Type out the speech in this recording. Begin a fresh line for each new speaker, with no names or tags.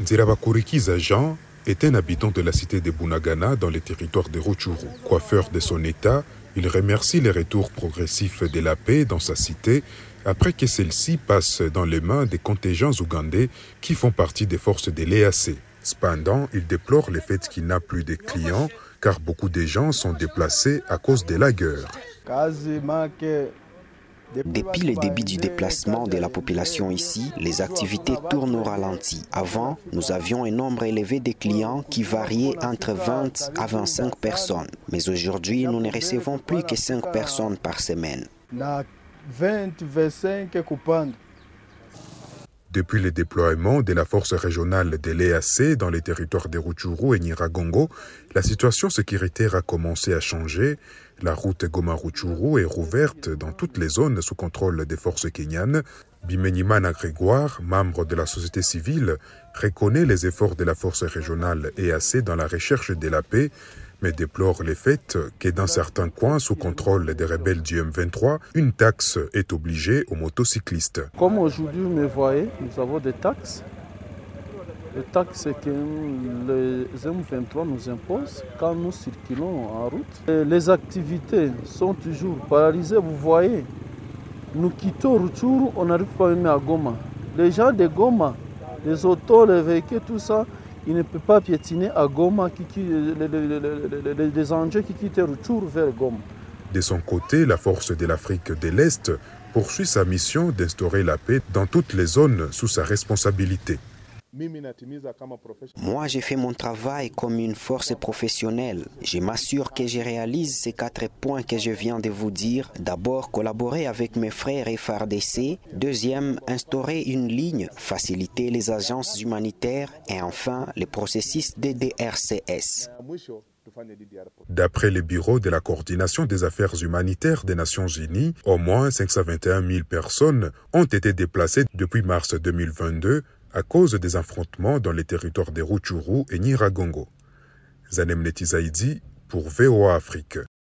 Nzirabakurikiza Jean est un habitant de la cité de Bunagana dans le territoire de Rutshuru. Coiffeur de son état, il remercie les retours progressifs de la paix dans sa cité après que celle-ci passe dans les mains des contingents ougandais qui font partie des forces de l'EAC. Cependant, il déplore le fait qu'il n'a plus de clients car beaucoup de gens sont déplacés à cause de la guerre.
Depuis le début du déplacement de la population ici, les activités tournent au ralenti. Avant, nous avions un nombre élevé de clients qui variait entre 20 à 25 personnes. Mais aujourd'hui, nous ne recevons plus que 5 personnes par semaine.
Depuis le déploiement de la force régionale de l'EAC dans les territoires de Rutshuru et Niragongo, la situation sécuritaire a commencé à changer. La route Goma-Rutshuru est rouverte dans toutes les zones sous contrôle des forces kenyanes. Bimenimana Grégoire, membre de la société civile, reconnaît les efforts de la force régionale EAC dans la recherche de la paix mais déplore le fait que dans certains coins sous contrôle des rebelles du M23, une taxe est obligée aux motocyclistes.
Comme aujourd'hui, vous me voyez, nous avons des taxes. Les taxes que les M23 nous imposent quand nous circulons en route. Les activités sont toujours paralysées, vous voyez. Nous quittons Rutshuru, on n'arrive pas même à Goma. Les gens de Goma, les autos, les véhicules, tout ça, il ne peut pas piétiner à Goma les, les, les, qui quittent Rutshuru vers Goma.
De son côté, la force de l'Afrique de l'Est poursuit sa mission d'instaurer la paix dans toutes les zones sous sa responsabilité.
Moi, j'ai fait mon travail comme une force professionnelle. Je m'assure que je réalise ces quatre points que je viens de vous dire. D'abord, collaborer avec mes frères FRDC. Deuxième, instaurer une ligne, faciliter les agences humanitaires. Et enfin, le processus DDRCS.
D'après le Bureau de la coordination des affaires humanitaires des Nations Unies, au moins 521 000 personnes ont été déplacées depuis mars 2022 à cause des affrontements dans les territoires de Rutshuru et Niragongo. Zanem Netizaidi pour VOA Afrique.